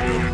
Show.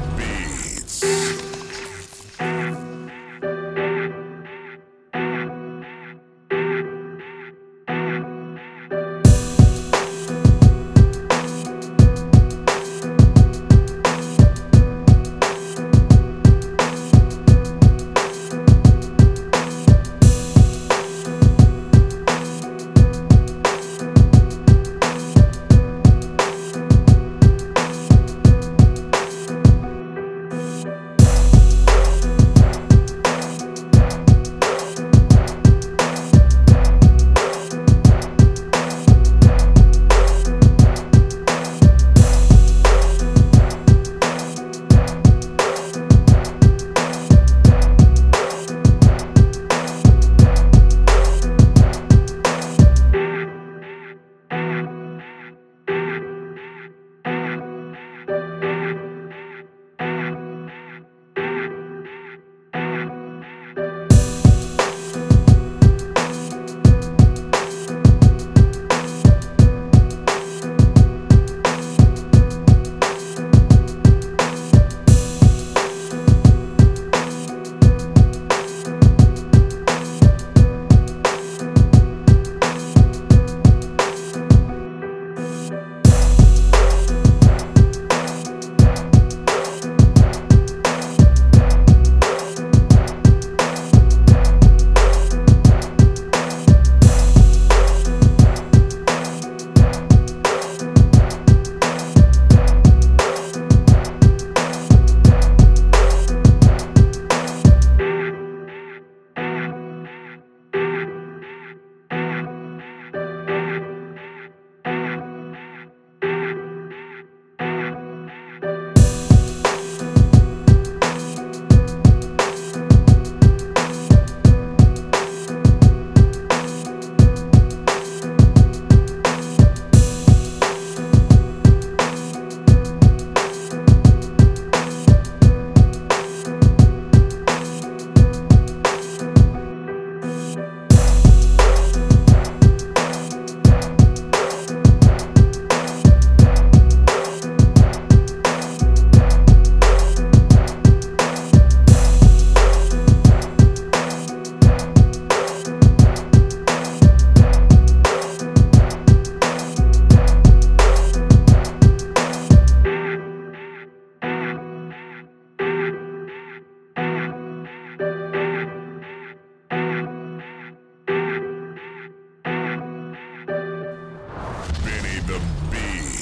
The be.